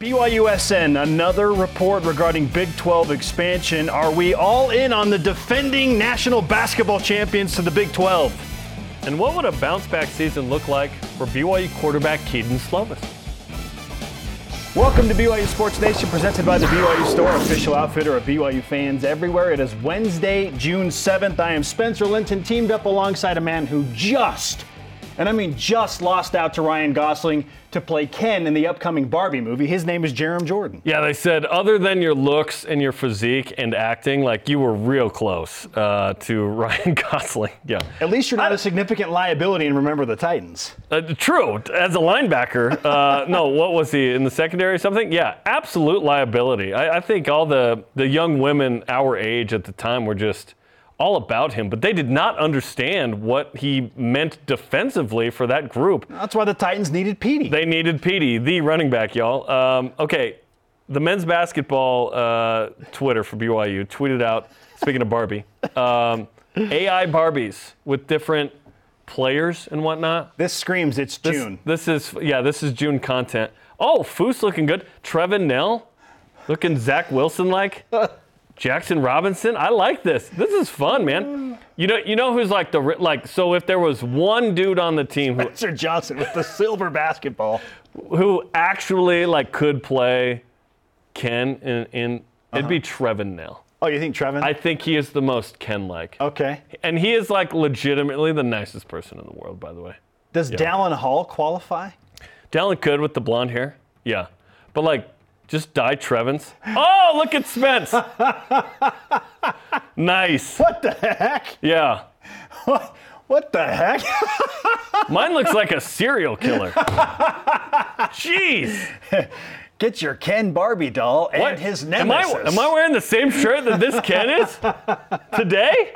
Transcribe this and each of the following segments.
BYUSN, another report regarding Big 12 expansion. Are we all in on the defending national basketball champions to the Big 12? And what would a bounce back season look like for BYU quarterback Kedon Slovis? Welcome to BYU Sports Nation, presented by the BYU Store, official outfitter of BYU fans everywhere. It is Wednesday, June 7th. I am Spencer Linton, teamed up alongside a man who just and I mean just lost out to Ryan Gosling to play Ken in the upcoming Barbie movie. His name is Jarom Jordan. Yeah, they said other than your looks and your physique and acting, like you were real close uh, to Ryan Gosling. Yeah. At least you're not I, a significant liability and remember the Titans. Uh, true. As a linebacker, uh, no, what was he in the secondary or something? Yeah, absolute liability. I, I think all the the young women our age at the time were just all about him, but they did not understand what he meant defensively for that group. That's why the Titans needed Petey. They needed Petey, the running back, y'all. Um, okay, the men's basketball uh, Twitter for BYU tweeted out, speaking of Barbie, um, AI Barbies with different players and whatnot. This screams it's this, June. This is, yeah, this is June content. Oh, Foose looking good. Trevin Knell looking Zach Wilson like. Jackson Robinson. I like this. This is fun, man. You know, you know who's like the like. So if there was one dude on the team, who, Spencer Johnson with the silver basketball, who actually like could play Ken in, in uh-huh. it'd be uh-huh. Trevin Knell. Oh, you think Trevin? I think he is the most Ken-like. Okay. And he is like legitimately the nicest person in the world, by the way. Does yeah. Dallin Hall qualify? Dallin could with the blonde hair. Yeah, but like just die Trevins. Oh, look at Spence. nice. What the heck? Yeah. What, what the heck? Mine looks like a serial killer. Jeez. Get your Ken Barbie doll and what? his nemesis. Am I, am I wearing the same shirt that this Ken is today?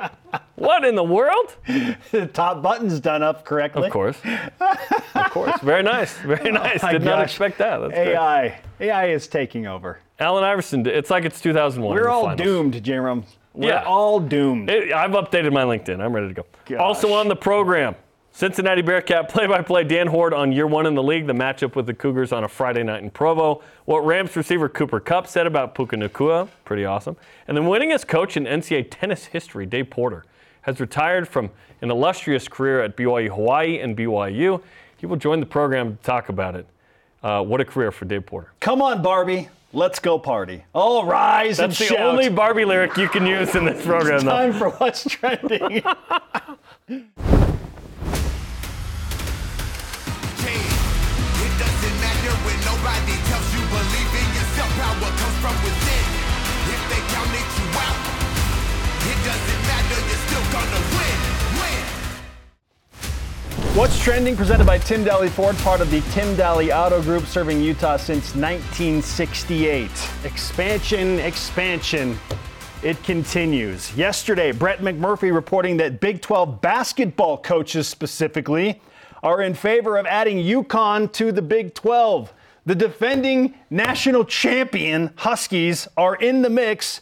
What in the world? the top button's done up correctly. Of course. of course. Very nice. Very oh nice. Oh Did gosh. not expect that. That's AI. Great. AI is taking over. Allen Iverson. It's like it's 2001. We're all doomed, Jarom. We're yeah. all doomed. It, I've updated my LinkedIn. I'm ready to go. Gosh. Also on the program, Cincinnati Bearcat play-by-play Dan Hoard on year one in the league, the matchup with the Cougars on a Friday night in Provo. What Rams receiver Cooper Kupp said about Puka Nacua, pretty awesome. And then winningest coach in NCAA tennis history, Dave Porter, has retired from an illustrious career at BYU Hawaii and BYU. He will join the program to talk about it. Uh, what a career for Dave Porter. Come on, Barbie. Let's go party. All rise That's and the shout. only Barbie lyric you can use in this program. It's time for what's trending. Nobody tells you believe in yourself. Power comes from within. If they counted you out, it doesn't matter. You're still gonna win. Win. What's trending? Presented by Tim Daly Ford, part of the Tim Daly Auto Group, serving Utah since 1968. Expansion, expansion. It continues. Yesterday, Brett McMurphy reporting that Big 12 basketball coaches specifically are in favor of adding UConn to the Big 12. The defending national champion Huskies are in the mix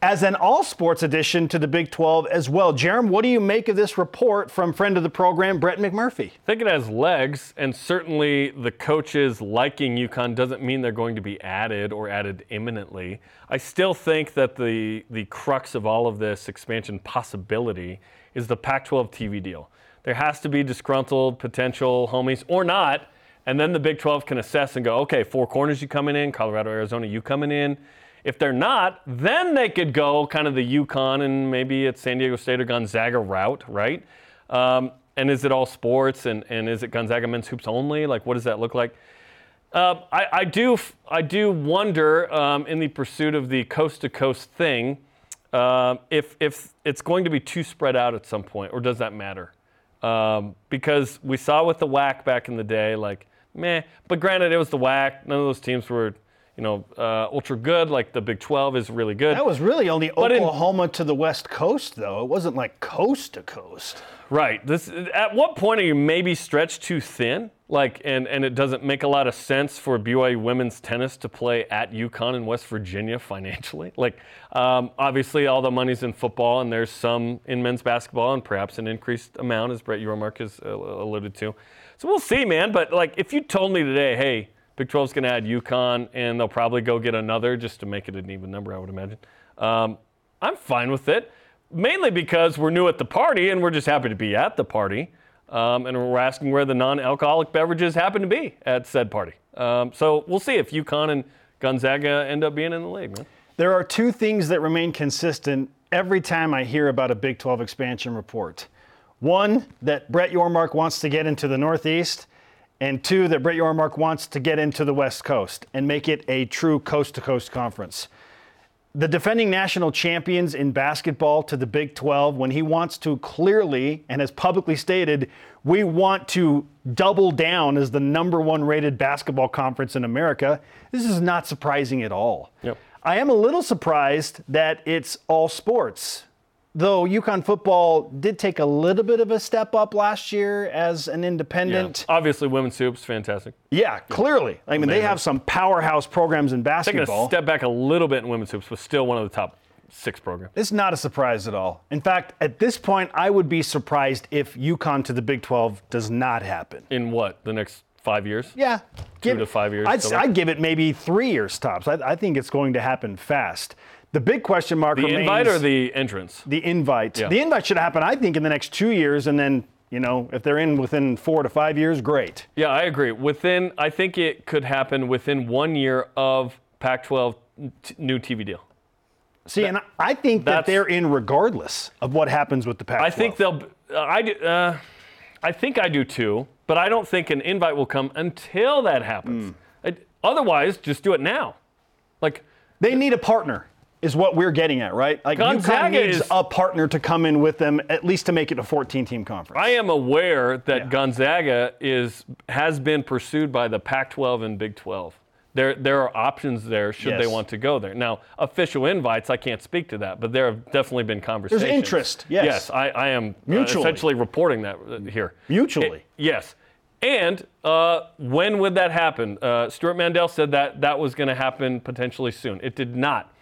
as an all sports addition to the Big 12 as well. Jarom, what do you make of this report from friend of the program, Brett McMurphy? I think it has legs, and certainly the coaches liking UConn doesn't mean they're going to be added or added imminently. I still think that the, the crux of all of this expansion possibility is the Pac 12 TV deal. There has to be disgruntled potential homies or not and then the Big 12 can assess and go, okay, four corners you coming in, Colorado, Arizona, you coming in. If they're not, then they could go kind of the UConn and maybe it's San Diego State or Gonzaga route, right? Um, and is it all sports and, and is it Gonzaga men's hoops only? Like, what does that look like? Uh, I, I, do, I do wonder um, in the pursuit of the coast to coast thing uh, if, if it's going to be too spread out at some point, or does that matter? Um, because we saw with the WAC back in the day, like meh. But granted, it was the WAC. None of those teams were, you know, uh, ultra good. Like the Big 12 is really good. That was really only but Oklahoma in, to the West Coast, though. It wasn't like coast to coast. Right. This. At what point are you maybe stretched too thin? Like, and, and it doesn't make a lot of sense for BYU women's tennis to play at UConn in West Virginia financially. Like, um, obviously, all the money's in football, and there's some in men's basketball, and perhaps an increased amount, as Brett Yormark has uh, alluded to. So we'll see, man. But like, if you told me today, hey, Big 12's going to add UConn, and they'll probably go get another just to make it an even number, I would imagine. Um, I'm fine with it, mainly because we're new at the party and we're just happy to be at the party. Um, and we're asking where the non alcoholic beverages happen to be at said party. Um, so we'll see if UConn and Gonzaga end up being in the league, man. There are two things that remain consistent every time I hear about a Big 12 expansion report. One, that Brett Yormark wants to get into the Northeast, and two, that Brett Yormark wants to get into the West Coast and make it a true coast to coast conference. The defending national champions in basketball to the Big 12, when he wants to clearly and has publicly stated, we want to double down as the number one rated basketball conference in America, this is not surprising at all. Yep. I am a little surprised that it's all sports though UConn football did take a little bit of a step up last year as an independent. Yeah. Obviously, women's hoops fantastic. Yeah, clearly. I mean, Amazing. they have some powerhouse programs in basketball. Taking a step back a little bit in women's hoops, but still one of the top six programs. It's not a surprise at all. In fact, at this point, I would be surprised if UConn to the Big 12 does not happen. In what? The next five years? Yeah. Two give, to five years? I'd, I'd, give it maybe three years tops. I, I think it's going to happen fast. The big question mark the remains. The invite or the entrance? The invite. Yeah. The invite should happen, I think, in the next two years, and then you know, if they're in within four to five years, great. Yeah, I agree. Within, I think it could happen within one year of Pac-12 t- new TV deal. See, that, and I think that they're in regardless of what happens with the Pac-12. I think they'll. Uh, I do. Uh, I think I do too, but I don't think an invite will come until that happens. Mm. otherwise, just do it now. Like they need a partner is what we're getting at, right? Like Gonzaga UConn needs is, a partner to come in with them at least to make it a 14-team conference. I am aware that yeah. Gonzaga is has been pursued by the Pac-12 and Big 12. There, there are options there should yes. they want to go there. Now, official invites, I can't speak to that, but there have definitely been conversations. There's interest, yes. Yes, I, I am uh, essentially reporting that uh, here. Mutually. It, yes. And uh, when would that happen? Uh, Stewart Mandel said that that was going to happen potentially soon. It did not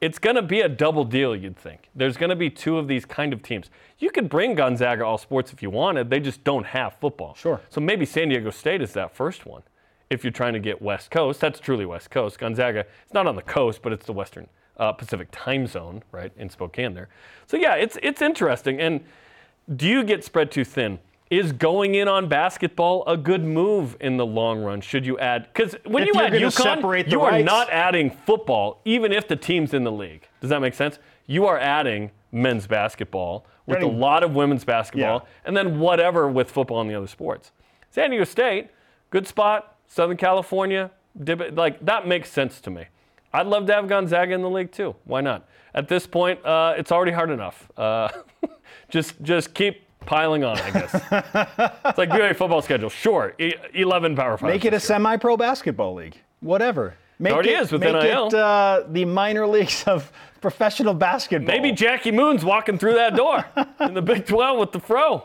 it's going to be a double deal, you'd think. There's going to be two of these kind of teams. You could bring Gonzaga all sports if you wanted, they just don't have football. Sure. So maybe San Diego State is that first one. If you're trying to get West Coast, that's truly West Coast. Gonzaga, it's not on the coast, but it's the Western uh, Pacific time zone, right, in Spokane there. So yeah, it's, it's interesting. And do you get spread too thin? Is going in on basketball a good move in the long run? Should you add? Because when if you add UConn, you rights. are not adding football, even if the team's in the league. Does that make sense? You are adding men's basketball with adding, a lot of women's basketball, yeah. and then whatever with football and the other sports. San Diego State, good spot. Southern California, like that makes sense to me. I'd love to have Gonzaga in the league too. Why not? At this point, uh, it's already hard enough. Uh, just just keep piling on, I guess. it's like BYU football schedule. Sure, e- 11 Power Five. Make it a semi-pro basketball league. Whatever. Make it already is with make NIL. It, uh, the minor leagues of professional basketball. Maybe Jackie Moon's walking through that door in the Big 12 with the fro.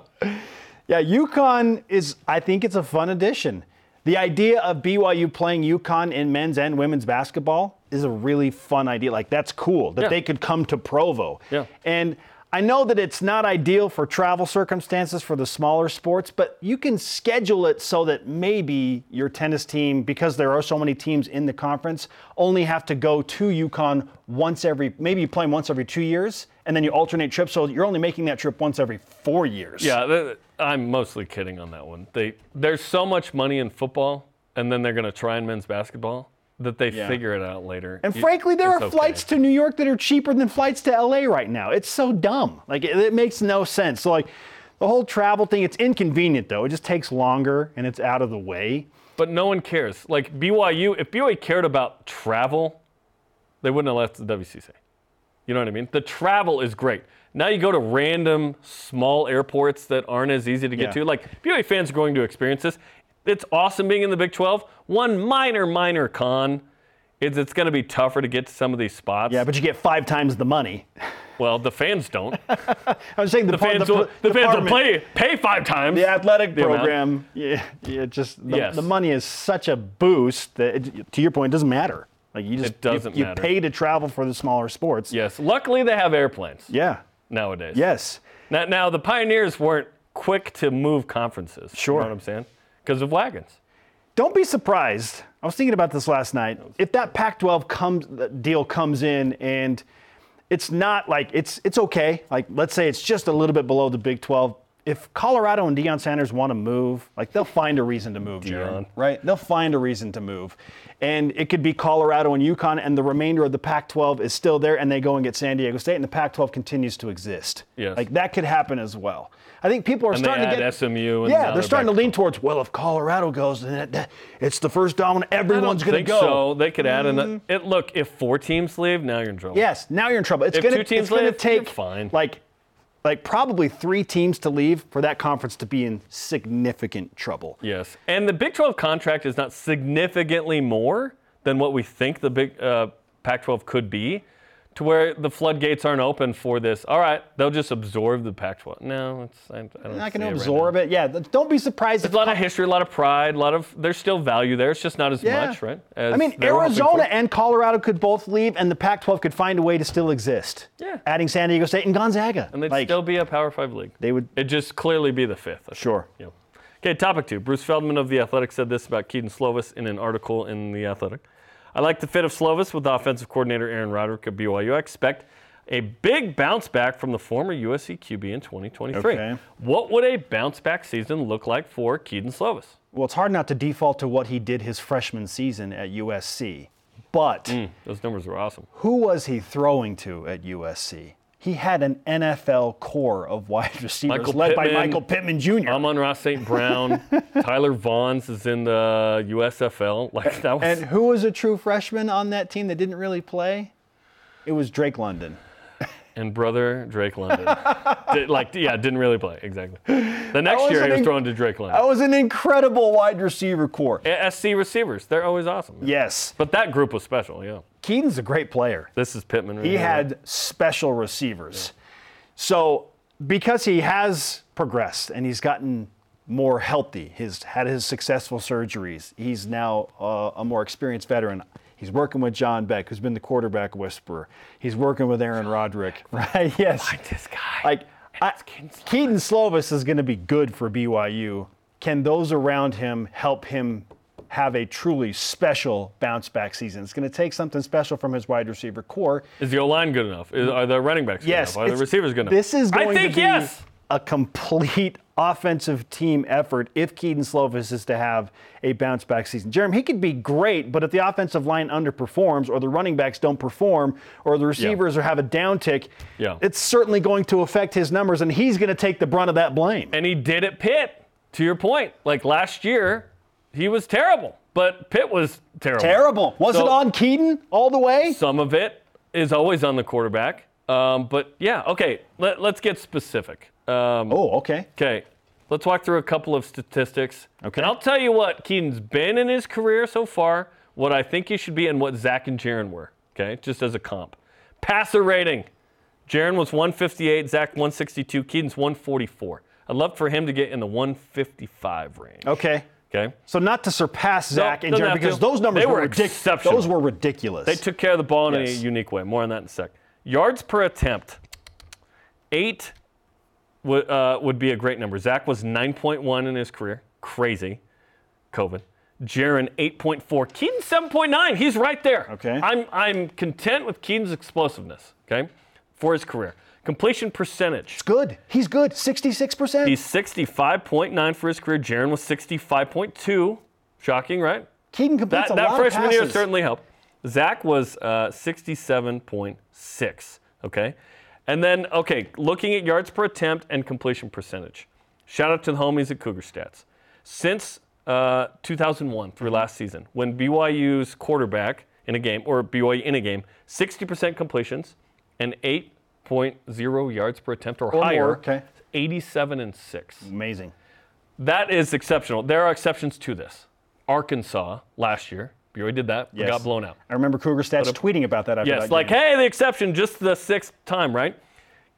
Yeah, UConn is, I think it's a fun addition. The idea of BYU playing UConn in men's and women's basketball is a really fun idea. Like, that's cool that Yeah. they could come to Provo. Yeah. And I know that it's not ideal for travel circumstances for the smaller sports, but you can schedule it so that maybe your tennis team, because there are so many teams in the conference, only have to go to UConn once every, maybe you play them once every two years, and then you alternate trips, so you're only making that trip once every four years. Yeah, I'm mostly kidding on that one. They, there's so much money in football, and then they're going to try in men's basketball that they Yeah. figure it out later. And frankly, there it's are okay. flights to New York that are cheaper than flights to LA right now. It's so dumb. Like it, it makes no sense. So like the whole travel thing, it's inconvenient though. It just takes longer and it's out of the way. But no one cares. Like BYU, if BYU cared about travel, they wouldn't have left the WCC. You know what I mean? The travel is great. Now you go to random small airports that aren't as easy to get Yeah. to. Like BYU fans are going to experience this. It's awesome being in the Big 12. One minor, minor con is it's going to be tougher to get to some of these spots. Yeah, but you get five times the money. Well, the fans don't. I was saying the, The fans the, will, the fans will play, pay five times. The athletic the amount. program, yeah, yeah, just the, Yes. the money is such a boost that, it, to your point, it doesn't matter. Like you just It doesn't you, you matter. pay to travel for the smaller sports. Yes. Luckily, they have airplanes Yeah. nowadays. Yes. Now, now the Pioneers weren't quick to move conferences. Sure. You know what I'm saying? Because of wagons. Don't be surprised. I was thinking about this last night. If that Pac-12 comes deal comes in and it's not like it's it's okay. Like let's say it's just a little bit below the Big 12. If Colorado and Deion Sanders want to move, like they'll find a reason to move, Jarom, right? They'll find a reason to move. And it could be Colorado and UConn, and the remainder of the Pac 12 is still there, and they go and get San Diego State, and the Pac 12 continues to exist. Yes. Like that could happen as well. I think people are And starting to get SMU and yeah, they're starting to lean towards well, if Colorado goes, then it- it's the first dominant. Everyone's going to go. So they could add an. It look if four teams leave, now you're in trouble. Yes, now you're in trouble. It's If gonna, two teams it's gonna leave, you're take fine. like like probably three teams to leave for that conference to be in significant trouble. Yes, and the Big 12 contract is not significantly more than what we think the Big uh, Pac-12 could be, to where the floodgates aren't open for this. All right, they'll just absorb the Pac-12. No, it's I, I don't. They're not going to absorb now. it. Yeah, don't be surprised if There's a lot of history, a lot of pride, a lot of. There's still value there. It's just not as yeah. much, right? as I mean, Arizona and Colorado could both leave, and the Pac-12 could find a way to still exist. Yeah. Adding San Diego State and Gonzaga. and they'd like, still be a Power Five league. they would. It'd just clearly be the fifth. Sure. Yeah. Okay, topic two. Bruce Feldman of The Athletic said this about Kedon Slovis in an article in The Athletic. I like the fit of Slovis with offensive coordinator Aaron Roderick of BYU. I expect a big bounce back from the former USC QB in 2023. Okay. What would a bounce back season look like for Kedon Slovis? Well, it's hard not to default to what he did his freshman season at USC, but. Mm, those numbers were awesome. Who was he throwing to at USC? He had an NFL core of wide receivers Michael led by Michael Pittman Jr. Amon-Ra St. Brown, Tyler Vaughns is in the USFL. Like that was and who was a true freshman on that team that didn't really play? It was Drake London. And brother Drake London. Did- like, yeah, didn't really play exactly. The next year he was inc- throwing to Drake London. That was an incredible wide receiver core. A- SC receivers, they're always awesome. Yes. But that group was special. Yeah. Kedon's a great player. This is Pittman. right He had special receivers. So because he has progressed and he's gotten more healthy, he's had his successful surgeries, he's now uh, a more experienced veteran. He's working with John Beck, who's been the quarterback whisperer. He's working with Aaron Roderick, right? Yes. Like this guy. Like I, Kedon Slovis. Kedon Slovis is going to be good for BYU. Can those around him help him have a truly special bounce back season? It's going to take something special from his wide receiver core. Is the O line good enough? Is, are the running backs good Yes. enough? Are the receivers good enough? This is going I think to be yes. A complete offensive team effort if Kedon Slovis is to have a bounce back season. Jeremy, he could be great, but if the offensive line underperforms or the running backs don't perform or the receivers or have a downtick, Yeah. it's certainly going to affect his numbers and he's going to take the brunt of that blame. And he did at Pitt. To your point, like last year, he was terrible, but Pitt was terrible. Terrible. Was So- it on Kedon all the way? Some of it is always on the quarterback. Um, but yeah, okay, let, us get specific. Um, Oh, okay. Okay, let's walk through a couple of statistics. Okay. And I'll tell you what Kedon's been in his career so far, what I think he should be, and what Zach and Jaren were. Okay, just as a comp. Passer rating. Jaren was 158, Zach 162, Kedon's 144. I'd love for him to get in the 155 range. Okay. Okay. So not to surpass Zach and doesn't Jeremy have to. because those numbers They were, were ridiculous. Those were ridiculous. They took care of the ball in Yes. a unique way. More on that in a sec. Yards per attempt. Eight would, uh, would be a great number. Zach was 9.1 in his career. Crazy. COVID. Jaren 8.4. Kedon 7.9. He's right there. Okay. I'm, I'm content with Kedon's explosiveness, okay, for his career. Completion percentage. It's good. He's good. 66%. He's 65.9 for his career. Jaren was 65.2. Shocking, right? Kedon completes That, a that lot freshman of year certainly helped. Zach was uh, 67.6. Okay. And then, okay, looking at yards per attempt and completion percentage. Shout out to the homies at Cougar Stats. Since uh, 2001 through last season, when BYU's quarterback in a game, or BYU in a game, 60% completions and 8.0 yards per attempt or, Or higher, more, okay. 87 and 6. Amazing. That is exceptional. There are exceptions to this. Arkansas last year, BYU did that, but Yes. got blown out. I remember Cougar Stats tweeting about that after Yes, that like, game. hey, the exception, just the sixth time, right?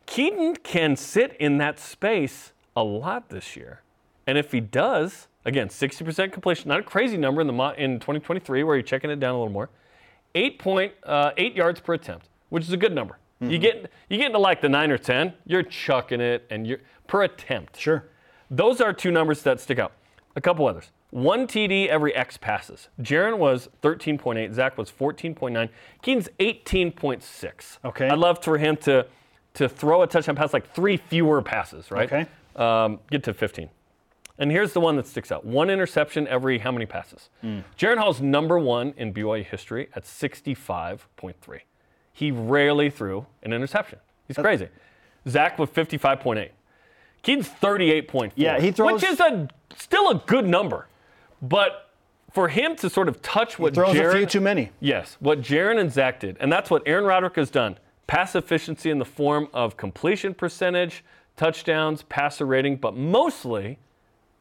Kedon can sit in that space a lot this year. And if he does, again, 60% completion, not a crazy number in the in 2023 where you're checking it down a little more. 8 point uh, 8 yards per attempt, which is a good number. Mm-hmm. You get you get into like the 9 or 10, you're chucking it and you're per attempt. Sure. Those are two numbers that stick out. A couple others. One TD every X passes. Jaren was 13.8. Zach was 14.9. Kedon's 18.6. Okay. I'd love for him to to throw a touchdown pass like three fewer passes, right? Okay. Um, get to 15. And here's the one that sticks out: one interception every how many passes? Hmm. Jaren Hall's number one in BYU history at 65.3. He rarely threw an interception. He's crazy. Zach with 55.8. Kedon's 38.4. Yeah, he throws- Which is a still a good number. But for him to sort of touch what Throws Jaren, a few too many. Yes, what Jaren and Zach did, and that's what Aaron Roderick has done. Pass efficiency in the form of completion percentage, touchdowns, passer rating, but mostly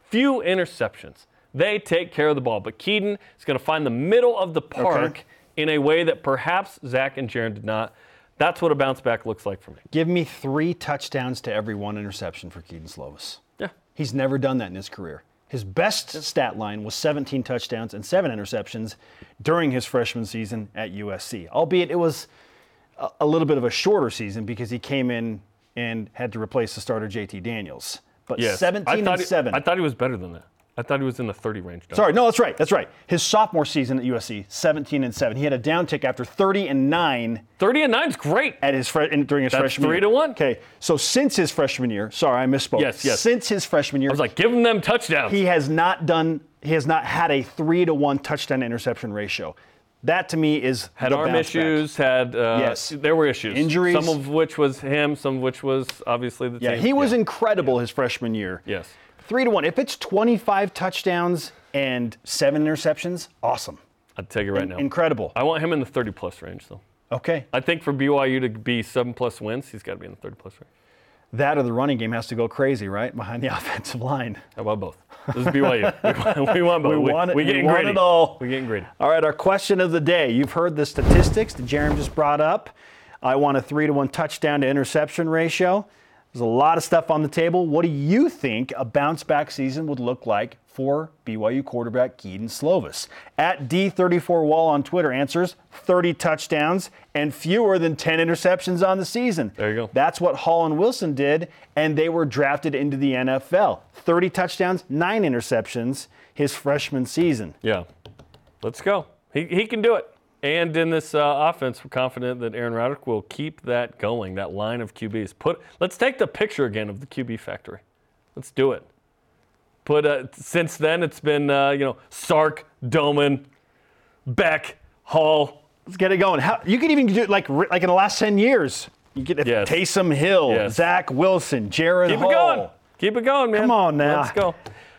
few interceptions. They take care of the ball. But Kedon is going to find the middle of the park in a way that perhaps Zach and Jaren did not. That's what a bounce back looks like for me. Give me three touchdowns to every one interception for Kedon Slovis. Yeah. He's never done that in his career. His best stat line was 17 touchdowns and seven interceptions during his freshman season at USC, albeit it was a, little bit of a shorter season because he came in and had to replace the starter JT Daniels. But Yes. 17 I thought and he- 7. I thought he was better than that. I thought he was in the 30 range. Sorry, no, that's right. That's right. His sophomore season at USC, 17 and 7. He had a downtick after 30 and 9 30 and 9 is great. at his fre- in, during his That's freshman three year. to one. Okay, so since his freshman year, sorry, I misspoke. Yes, yes. Since his freshman year, I was like, give him them touchdowns. he has not done. He has not had a three to one touchdown interception ratio. That to me is had arm bounce back. issues, had uh, Yes. there were issues. Injuries. Some of which was him, some of which was obviously the Yeah, team. he was incredible his freshman year. Yes. Three to one. If it's 25 touchdowns and seven interceptions, awesome, I'll take it right now. incredible. I want him in the 30 plus range though. Okay, I think for BYU to be seven plus wins, he's got to be in the 30 plus range. that or the running game has to go crazy, right, behind the offensive line. How about both? This is BYU. we, want, both. We want it- We we getting want it all. We're getting greedy. All right, our question of the day. You've heard the statistics that Jarom just brought up. I want a three to one touchdown to interception ratio. There's a lot of stuff on the table. What do you think a bounce back season would look like for BYU quarterback Kedon Slovis? At D34Wall on Twitter answers 30 touchdowns and fewer than 10 interceptions on the season. There you go. That's what Hall and Wilson did, and they were drafted into the NFL. 30 touchdowns, nine interceptions his freshman season. Yeah. Let's go. He, he can do it. And in this uh, offense, we're confident that Aaron Roderick will keep that going, that line of QBs. Put let's take the picture again of the QB factory. Let's do it. Put uh, since then it's been uh, you know Sark, Doman, Beck, Hall. Let's get it going. How, you could even do it like like in the last ten years. You get Yes. Taysom Hill, Yes. Zach Wilson, Jared Keep Hall. it going. Keep it going, man. Come on now. Let's go.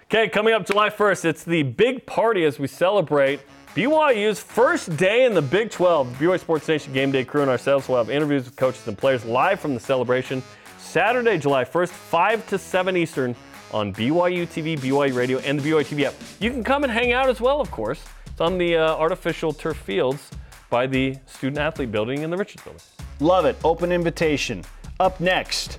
Okay, coming up July 1st, it's the big party as we celebrate BYU's first day in the Big 12. The BYU Sports Nation Game Day crew and ourselves will have interviews with coaches and players live from the celebration Saturday, July 1st, 5 to 7 Eastern on BYU TV, BYU Radio, and the BYU TV app. You can come and hang out as well, of course. It's on the uh, artificial turf fields by the Student Athlete Building in the Richards Building. Love it. Open invitation. Up next,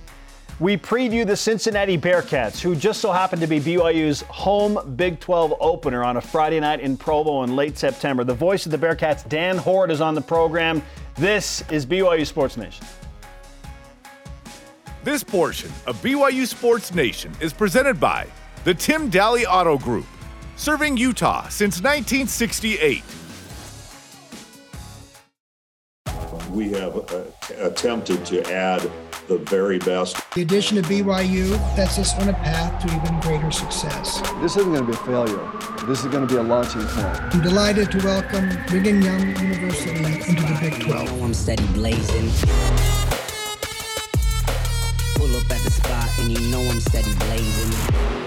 we preview the Cincinnati Bearcats, who just so happened to be BYU's home Big 12 opener on a Friday night in Provo in late September. The voice of the Bearcats, Dan Hoard, is on the program. This is BYU Sports Nation. This portion of BYU Sports Nation is presented by the Tim Daly Auto Group, serving Utah since 1968. We have uh, attempted to add the very best. The addition of BYU sets us on a path to even greater success. This isn't going to be a failure. This is going to be a launching point. I'm delighted to welcome Brigham Young University into the Big 12. know I'm steady blazing. Pull up at the spot and you know I'm steady blazing.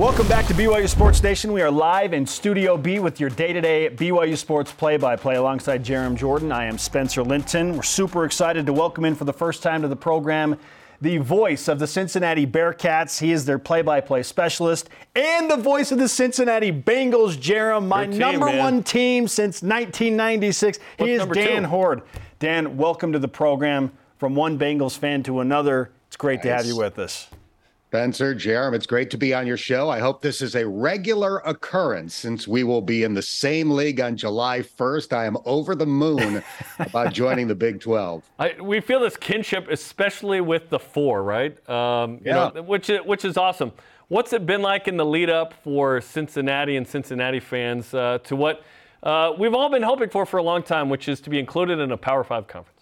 Welcome back to BYU Sports Nation. We are live in Studio B with your day-to-day BYU Sports play-by-play alongside Jarom Jordan. I am Spencer Linton. We're super excited to welcome in for the first time to the program the voice of the Cincinnati Bearcats. He is their play-by-play specialist and the voice of the Cincinnati Bengals. Jarom, my team, number man. one team since 1996. What's he is Dan two? Hoard. Dan, welcome to the program. From one Bengals fan to another, it's great to have you with us. Spencer, Jarom, it's great to be on your show. I hope this is a regular occurrence since we will be in the same league on July 1st. I am over the moon about joining the Big 12. I, we feel this kinship, especially with the four, right? Um, you Yeah. know, which is, which is awesome. What's it been like in the lead up for Cincinnati and Cincinnati fans uh, to what uh, we've all been hoping for for a long time, which is to be included in a Power Five conference?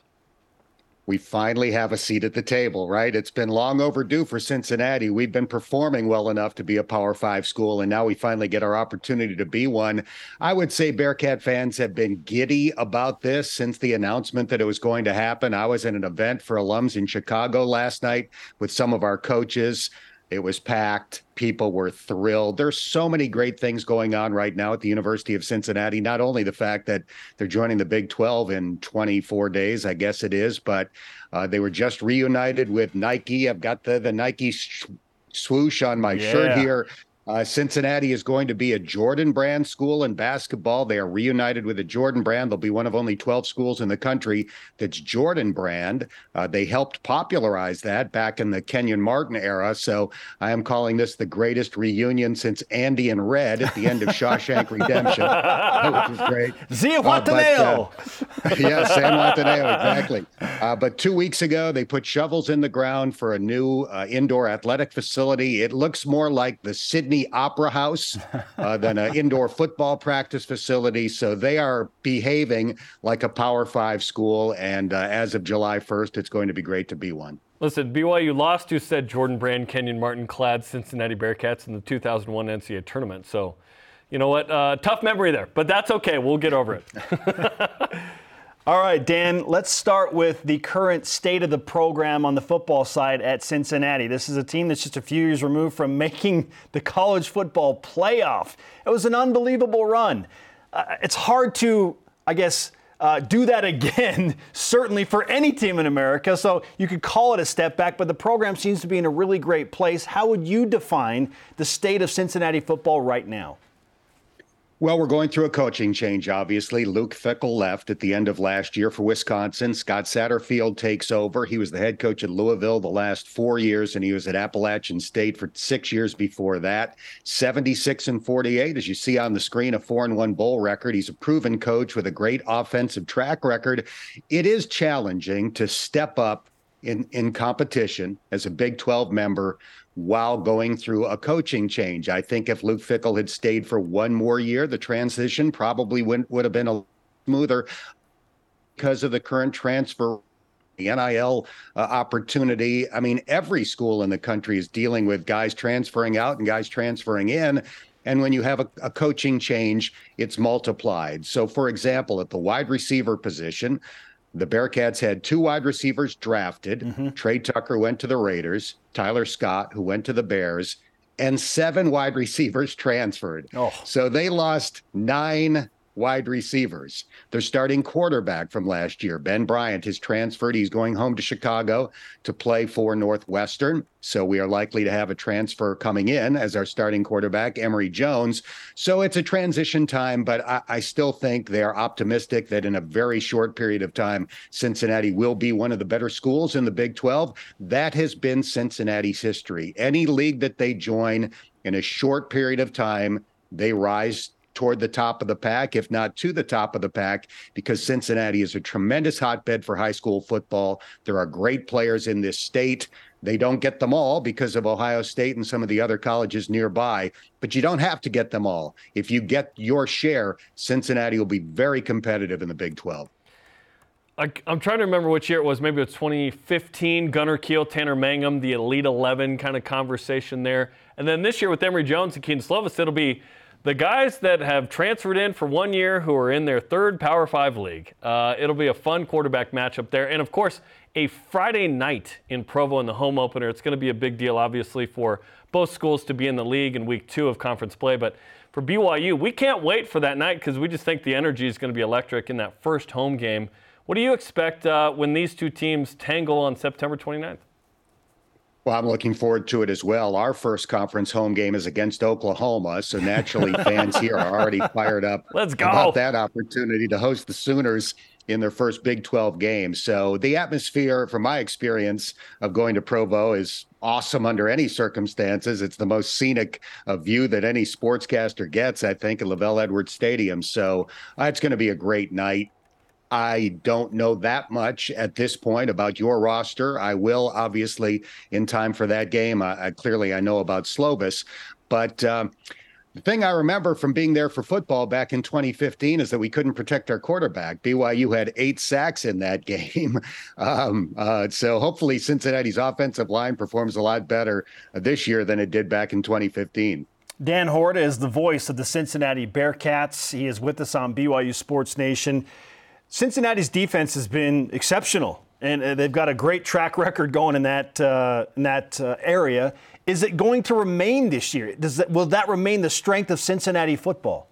We finally have a seat at the table, right? It's been long overdue for Cincinnati. We've been performing well enough to be a Power Five school, and now we finally get our opportunity to be one. I would say Bearcat fans have been giddy about this since the announcement that it was going to happen. I was at an event for alums in Chicago last night with some of our coaches. It was packed. People were thrilled. There's so many great things going on right now at the University of Cincinnati. Not only the fact that they're joining the Big 12 in 24 days, I guess it is, but uh, they were just reunited with Nike. I've got the the Nike swoosh on my yeah. shirt here. Uh, Cincinnati is going to be a Jordan brand school in basketball. They are reunited with a Jordan brand. They'll be one of only 12 schools in the country that's Jordan brand. Uh, they helped popularize that back in the Kenyon Martin era. So I am calling this the greatest reunion since Andy and Red at the end of Shawshank Redemption, which is great. Zihuatanejo. Uh, yeah, Sam Wataneo, exactly. Uh, but two weeks ago, they put shovels in the ground for a new uh, indoor athletic facility. It looks more like the Sydney Opera House uh, than an indoor football practice facility. So they are behaving like a Power Five school. And uh, as of July 1st, it's going to be great to be one. Listen, BYU lost to said Jordan Brand, Kenyon Martin clad Cincinnati Bearcats in the 2001 NCAA tournament. So, you know what? Uh, tough memory there, but that's okay. We'll get over it. All right, Dan, let's start with the current state of the program on the football side at Cincinnati. This is a team that's just a few years removed from making the college football playoff. It was an unbelievable run. Uh, it's hard to, I guess, uh, do that again, certainly for any team in America. So you could call it a step back, but the program seems to be in a really great place. How would you define the state of Cincinnati football right now? Well, we're going through a coaching change, obviously. Luke Fickell left at the end of last year for Wisconsin. Scott Satterfield takes over. He was the head coach at Louisville the last four years, and he was at Appalachian State for six years before that. 76 and 48, as you see on the screen, a four and one bowl record. He's a proven coach with a great offensive track record. It is challenging to step up in, in competition as a Big 12 member while going through a coaching change. I think if Luke Fickell had stayed for one more year, the transition probably would, would have been a smoother because of the current transfer the NIL uh, opportunity. I mean, every school in the country is dealing with guys transferring out and guys transferring in. And when you have a, a, coaching change, it's multiplied. So, for example, at the wide receiver position, the Bearcats had two wide receivers drafted. Mm-hmm. Tre Tucker went to the Raiders, Tyler Scott, who went to the Bears, and seven wide receivers transferred. Oh. So they lost nine wide receivers. Their starting quarterback from last year, Ben Bryant, has transferred. He's going home to Chicago to play for Northwestern. So we are likely to have a transfer coming in as our starting quarterback, Emory Jones. So it's a transition time, but I, I still think they are optimistic that in a very short period of time, Cincinnati will be one of the better schools in the Big 12. That has been Cincinnati's history. Any league that they join in a short period of time, they rise toward the top of the pack, if not to the top of the pack, because Cincinnati is a tremendous hotbed for high school football. There are great players in this state. They don't get them all because of Ohio State and some of the other colleges nearby, but you don't have to get them all. If you get your share, Cincinnati will be very competitive in the Big 12. I, am trying to remember which year it was. Maybe it was 2015. Gunner Kiel, Tanner Mangum, the Elite 11 kind of conversation there. And then this year with Emory Jones and Kedon Slovis, it'll be the guys that have transferred in for one year who are in their third Power Five league. Uh, it'll be a fun quarterback matchup there. And of course, a Friday night in Provo in the home opener. It's going to be a big deal, obviously, for both schools to be in the league in week two of conference play. But for BYU, we can't wait for that night because we just think the energy is going to be electric in that first home game. What do you expect uh, when these two teams tangle on September 29th? Well, I'm looking forward to it as well. Our first conference home game is against Oklahoma, so naturally fans here are already fired up Let's go. about that opportunity to host the Sooners in their first Big 12 game. So the atmosphere, from my experience of going to Provo, is awesome under any circumstances. It's the most scenic uh, view that any sportscaster gets, I think, at LaVell Edwards Stadium. So uh, it's going to be a great night I don't know that much at this point about your roster. I will obviously in time for that game. I, I clearly I know about Slovis, but um, the thing I remember from being there for football back in 2015 is that we couldn't protect our quarterback. BYU had eight sacks in that game. Um, uh, so hopefully Cincinnati's offensive line performs a lot better this year than it did back in 2015. Dan Horta is the voice of the Cincinnati Bearcats. He is with us on BYU Sports Nation. Cincinnati's defense has been exceptional, and uh, they've got a great track record going in that uh, in that uh, area. Is it going to remain this year? Does that, will that remain the strength of Cincinnati football?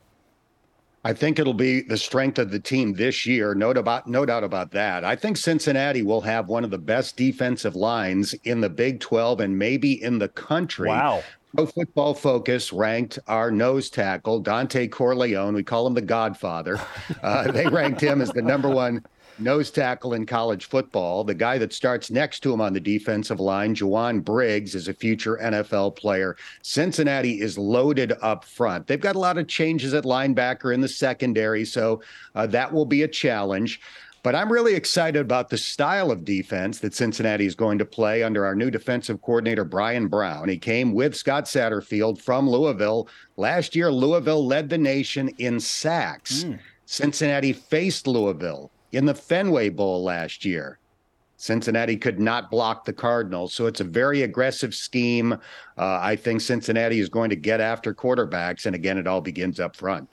I think it'll be the strength of the team this year. No doubt, no doubt about that. I think Cincinnati will have one of the best defensive lines in the Big 12 and maybe in the country. Wow. Pro Football Focus ranked our nose tackle, Dontay Corleone. We call him the Godfather. Uh, they ranked him as the number one nose tackle in college football. The guy that starts next to him on the defensive line, Jowon Briggs, is a future NFL player. Cincinnati is loaded up front. They've got a lot of changes at linebacker in the secondary, so uh, that will be a challenge. But I'm really excited about the style of defense that Cincinnati is going to play under our new defensive coordinator, Brian Brown. He came with Scott Satterfield from Louisville. Last year, Louisville led the nation in sacks. Mm. Cincinnati faced Louisville in the Fenway Bowl last year. Cincinnati could not block the Cardinals. So it's a very aggressive scheme. Uh, I think Cincinnati is going to get after quarterbacks. And again, it all begins up front.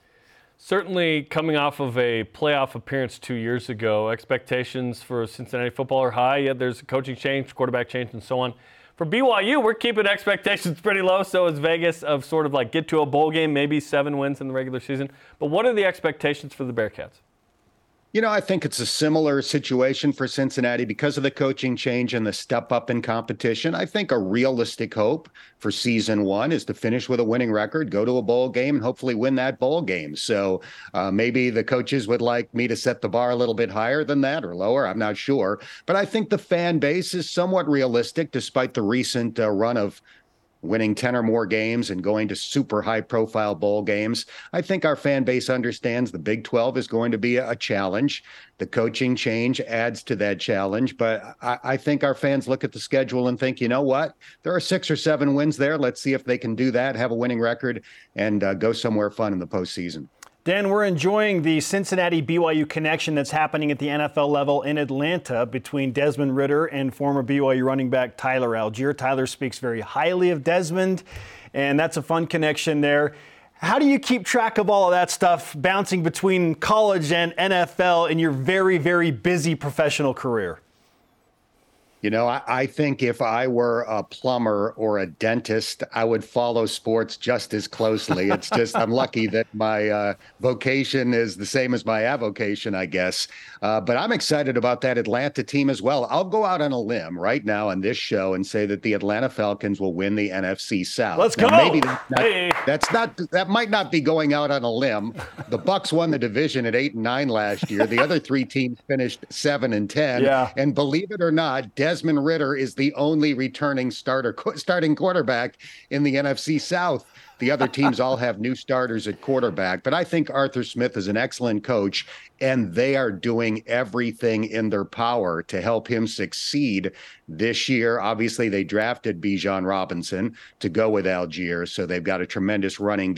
Certainly, coming off of a playoff appearance two years ago, expectations for Cincinnati football are high. Yeah, there's a coaching change, quarterback change, and so on. For BYU, we're keeping expectations pretty low. So is Vegas of sort of like get to a bowl game, maybe seven wins in the regular season. But what are the expectations for the Bearcats? You know, I think it's a similar situation for Cincinnati because of the coaching change and the step up in competition. I think a realistic hope for season one is to finish with a winning record, go to a bowl game, and hopefully win that bowl game. So uh, maybe the coaches would like me to set the bar a little bit higher than that or lower. I'm not sure. But I think the fan base is somewhat realistic despite the recent uh, run of winning 10 or more games and going to super high profile bowl games. I think our fan base understands the Big 12 is going to be a challenge. The coaching change adds to that challenge. But I, I, think our fans look at the schedule and think, you know what? There are six or seven wins there. Let's see if they can do that, have a winning record, and uh, go somewhere fun in the postseason. Dan, we're enjoying the Cincinnati BYU connection that's happening at the NFL level in Atlanta between Desmond Ridder and former BYU running back Tyler Allgeier. Tyler speaks very highly of Desmond, and that's a fun connection there. How do you keep track of all of that stuff bouncing between college and NFL in your very, very busy professional career? You know, I, I, think if I were a plumber or a dentist, I would follow sports just as closely. It's just I'm lucky that my uh, vocation is the same as my avocation, I guess. Uh, but I'm excited about that Atlanta team as well. I'll go out on a limb right now on this show and say that the Atlanta Falcons will win the NFC South. Let's now, go. Maybe that's not, hey. that's not that might not be going out on a limb. The Bucs won the division at eight and nine last year. The other three teams finished seven and ten. Yeah. And believe it or not, Desmond Ridder is the only returning starter starting quarterback in the NFC South. The other teams all have new starters at quarterback, but I think Arthur Smith is an excellent coach, and they are doing everything in their power to help him succeed this year. Obviously, they drafted Bijan Robinson to go with Allgeier, so they've got a tremendous running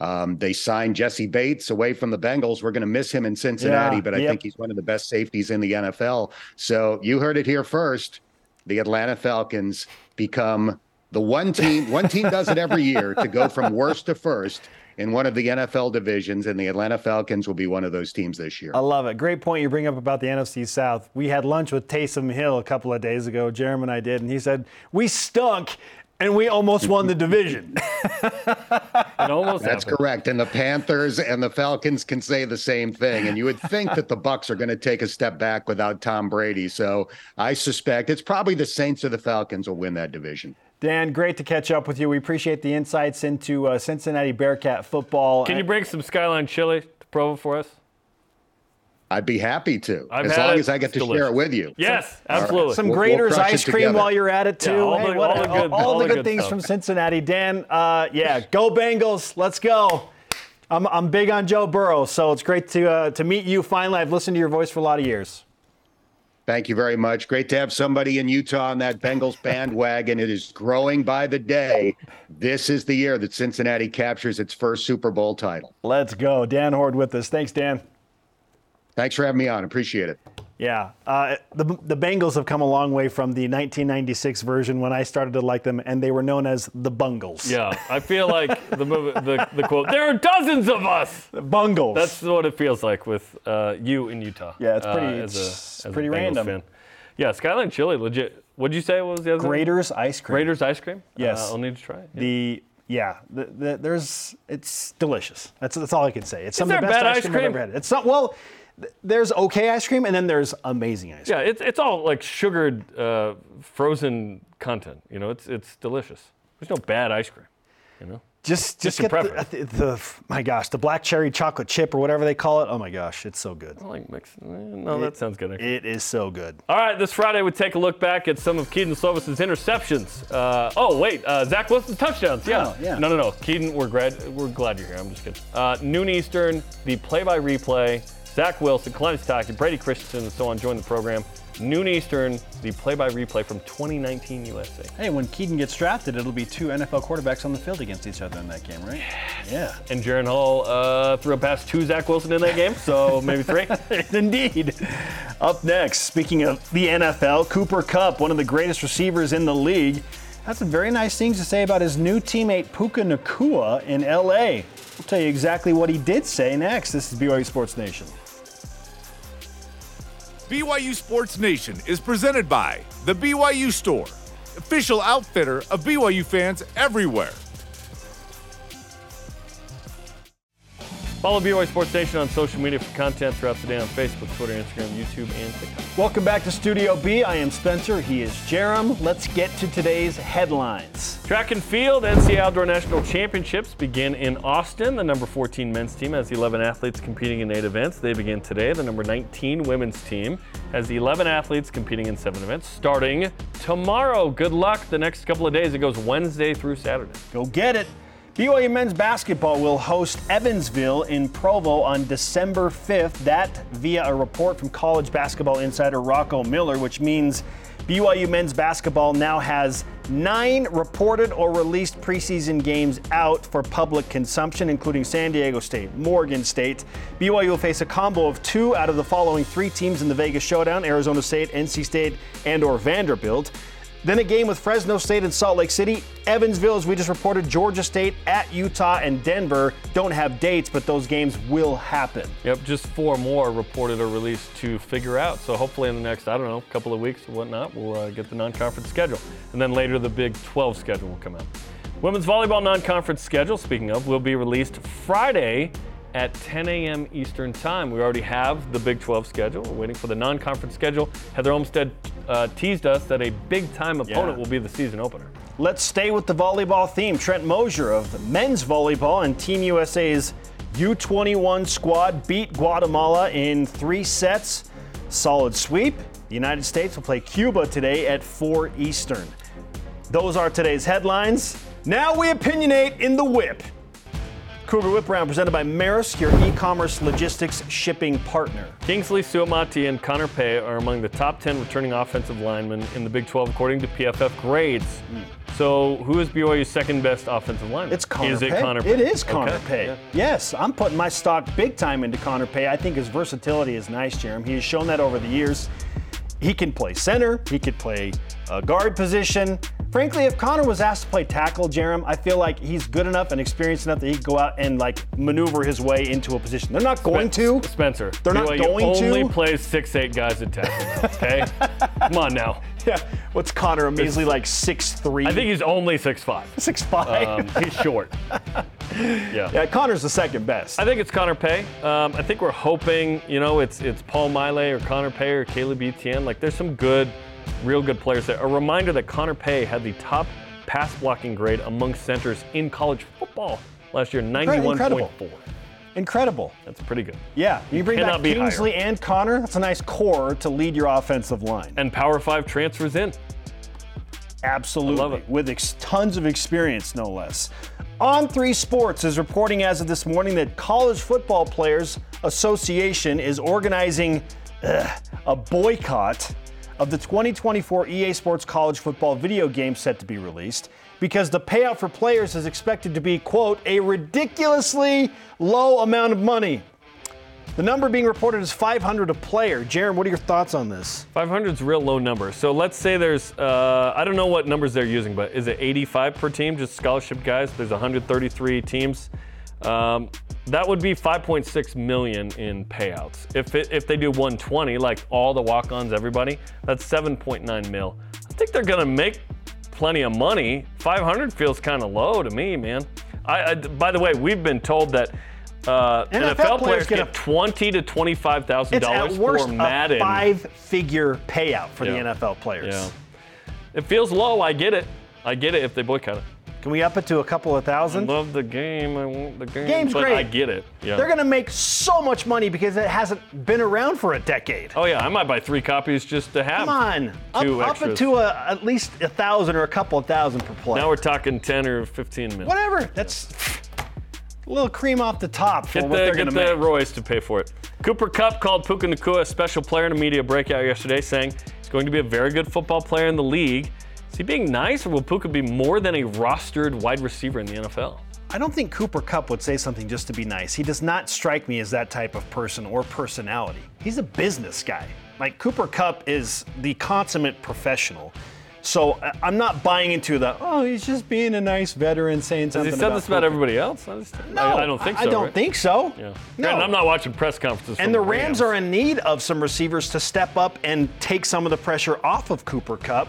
um, they signed Jessie Bates away from the Bengals. We're going to miss him in Cincinnati, yeah, but I yep. think he's one of the best safeties in the NFL. So you heard it here first. The Atlanta Falcons become the one team. One team does it every year to go from worst to first in one of the NFL divisions, and the Atlanta Falcons will be one of those teams this year. I love it. Great point you bring up about the NFC South. We had lunch with Taysom Hill a couple of days ago. Jeremy and I did, and he said we stunk and we almost won the division. it almost That's happened. correct. And the Panthers and the Falcons can say the same thing. And you would think that the Bucs are going to take a step back without Tom Brady. So I suspect it's probably the Saints or the Falcons will win that division. Dan, great to catch up with you. We appreciate the insights into uh, Cincinnati Bearcat football. Can you bring some Skyline chili to Provo for us? I'd be happy to, I've as long as I get to delicious. share it with you. Yes, absolutely. Right. Some we'll, Graeter's we'll ice cream while you're at it too. Yeah, all, hey, the, what, all, the, good, all, all all the good, good things stuff. from Cincinnati. Dan, uh, yeah, go Bengals. Let's go. I'm, I'm big on Joe Burrow, so it's great to uh, to meet you finally. I've listened to your voice for a lot of years. Thank you very much. Great to have somebody in Utah on that Bengals bandwagon. It is growing by the day. This is the year that Cincinnati captures its first Super Bowl title. Let's go. Dan Hoard with us. Thanks, Dan. Thanks for having me on. Appreciate it. Yeah, uh, the the Bengals have come a long way from the 1996 version when I started to like them, and they were known as the Bungles. Yeah, I feel like the movie, the, the quote, there are dozens of us. The Bungles. That's what it feels like with uh, you in Utah. Yeah, it's pretty- uh, it's as a, as pretty random. Fan. Yeah, Skyline Chili, legit. What did you say was the other? one? Graeter's ice cream. Graeter's ice cream. Yes. uh, I'll need to try it. Yeah. The yeah, the, the, there's it's delicious. That's that's all I can say. It's some there of the best bad ice ice cream, I've cream? ever had. It's not well. Th- There's okay ice cream, and then there's amazing ice cream. Yeah, it's, it's all like sugared, uh, frozen content. You know, it's it's delicious. There's no bad ice cream. You know. Just just Just get the, the, the my gosh, the black cherry chocolate chip or whatever they call it. Oh my gosh, it's so good. I like mix. eh, No, that sounds good. It is so good. All right, this Friday we take a look back at some of Kedon Slovis's interceptions. Uh, oh wait, uh, Zach Wilson's touchdowns. Yeah. Oh, yeah. No, no, no. Kedon, we're glad we're glad you're here. I'm just kidding. Uh, noon Eastern, the play-by-replay. Zach Wilson, Kalani Stockton, Brady Christensen, and so on join the program. Noon Eastern, the play-by-replay from 2019 USA. Hey, when Kedon gets drafted, it'll be two NFL quarterbacks on the field against each other in that game, right? Yeah. And Jaren Hall uh, threw a pass to Zach Wilson in that game, so maybe three. Indeed. Up next, speaking of the NFL, Cooper Kupp, one of the greatest receivers in the league, has some very nice things to say about his new teammate Puka Nacua in LA. We'll tell you exactly what he did say next. This is BYU Sports Nation. BYU Sports Nation is presented by The BYU Store, official outfitter of BYU fans everywhere. Follow BYU Sports Nation on social media for content throughout the day on Facebook, Twitter, Instagram, YouTube, and TikTok. Welcome back to Studio B. I am Spencer. He is Jarom. Let's get to today's headlines. Track and field NCAA Outdoor National Championships begin in Austin. The number 14 men's team has 11 athletes competing in eight events. They begin today. The number 19 women's team has 11 athletes competing in seven events starting tomorrow. Good luck the next couple of days. It goes Wednesday through Saturday. Go get it. BYU men's basketball will host Evansville in Provo on December 5th. That via a report from college basketball insider Rocco Miller, which means BYU men's basketball now has nine reported or released preseason games out for public consumption, including San Diego State, Morgan State. BYU will face a combo of two out of the following three teams in the Vegas showdown: Arizona State, NC State, and/or Vanderbilt. Then a game with Fresno State and Salt Lake City. Evansville, as we just reported, Georgia State at Utah and Denver don't have dates, but those games will happen. Yep, just four more reported or released to figure out. So hopefully in the next, I don't know, couple of weeks or whatnot, we'll uh, get the non-conference schedule. And then later the Big 12 schedule will come out. Women's volleyball non-conference schedule, speaking of, will be released Friday at 10 a.m. Eastern Time. We already have the Big 12 schedule. We're waiting for the non-conference schedule. Heather Olmstead uh, teased us that a big-time opponent Yeah. will be the season opener. Let's stay with the volleyball theme. Trent Mosier of men's volleyball and Team USA's U21 squad beat Guatemala in three sets. Solid sweep. The United States will play Cuba today at 4 Eastern. Those are today's headlines. Now we opinionate in the whip. Cougar Whip Round presented by Maersk, your e-commerce logistics shipping partner. Kingsley Suamataia and Connor Pay are among the top 10 returning offensive linemen in the Big 12 according to PFF grades. Hmm. So, who is BYU's second best offensive lineman? It's Connor Is it Pay. Connor Pay? It is Connor Okay, Pay. yeah. Yes, I'm putting my stock big time into Connor Pay. I think his versatility is nice, Jeremy. He has shown that over the years. He can play center. He could play a guard position. Frankly, if Connor was asked to play tackle, Jarom, I feel like he's good enough and experienced enough that he could go out and like maneuver his way into a position. They're not going to. Spencer. They're not BYU going to? only plays six eight guys at tackle okay? Come on now. Yeah. What's Connor? A measly like six three. I think he's only six five. six five. Um, he's short. Yeah. yeah, Connor's the second best. I think it's Connor Pay. Um, I think we're hoping, you know, it's it's Paul Maile or Connor Pay or Caleb Etienne. Like, there's some good, real good players there. A reminder that Connor Pay had the top pass blocking grade among centers in college football last year, 91.4. incredible. Incredible. That's pretty good. Yeah, you bring Cannot back be higher. Kingsley and Connor. That's a nice core to lead your offensive line. And Power Five transfers in. Absolutely. I love it. With ex- tons of experience, no less. On Three Sports is reporting as of this morning that College Football Players Association is organizing ugh, a boycott of the 2024 EA Sports College Football video game set to be released because the payout for players is expected to be, quote, a ridiculously low amount of money. The number being reported is 500 a player. Jaron, what are your thoughts on this? 500 is a real low number. So let's say there's, uh, I don't know what numbers they're using, but is it 85 per team, just scholarship guys? There's 133 teams. Um, that would be 5.6 million in payouts. If it, if they do 120, like all the walk-ons, everybody, that's 7.9 mil. I think they're gonna make plenty of money. 500 feels kind of low to me, man. I, I, by the way, we've been told that uh, NFL NFL, players players get a- twenty to twenty-five thousand It's dollars for a Madden. five-figure payout for Yeah. the NFL players. Yeah. It feels low. I get it. I get it if they boycott it. Can we up it to a couple of I thousand? love the game. I want the game. Game's but great. I get it. Yeah. They're going to make so much money because it hasn't been around for a decade. oh yeah, I might buy three copies just to have. Come on, up, two up it to a, at least a thousand or a couple of thousand per play. Now we're talking ten or fifteen minutes. Whatever. That's a little cream off the top for Get what the, they're get going to the make. Royce to pay for it. Cooper Kupp called Puka Nacua a special player in a media breakout yesterday, saying he's going to be a very good football player in the league. Is he being nice, or will Puka be more than a rostered wide receiver in the NFL? I don't think Cooper Kupp would say something just to be nice. He does not strike me as that type of person or personality. He's a business guy. Like Cooper Kupp is the consummate professional. So I- I'm not buying into the oh he's just being a nice veteran saying Has something. he said this about Puka." everybody else? I, just, No, I, I don't think so. I don't right? think so. Yeah. No. Granted, I'm not watching press conferences. And the Rams are in need of some receivers to step up and take some of the pressure off of Cooper Kupp.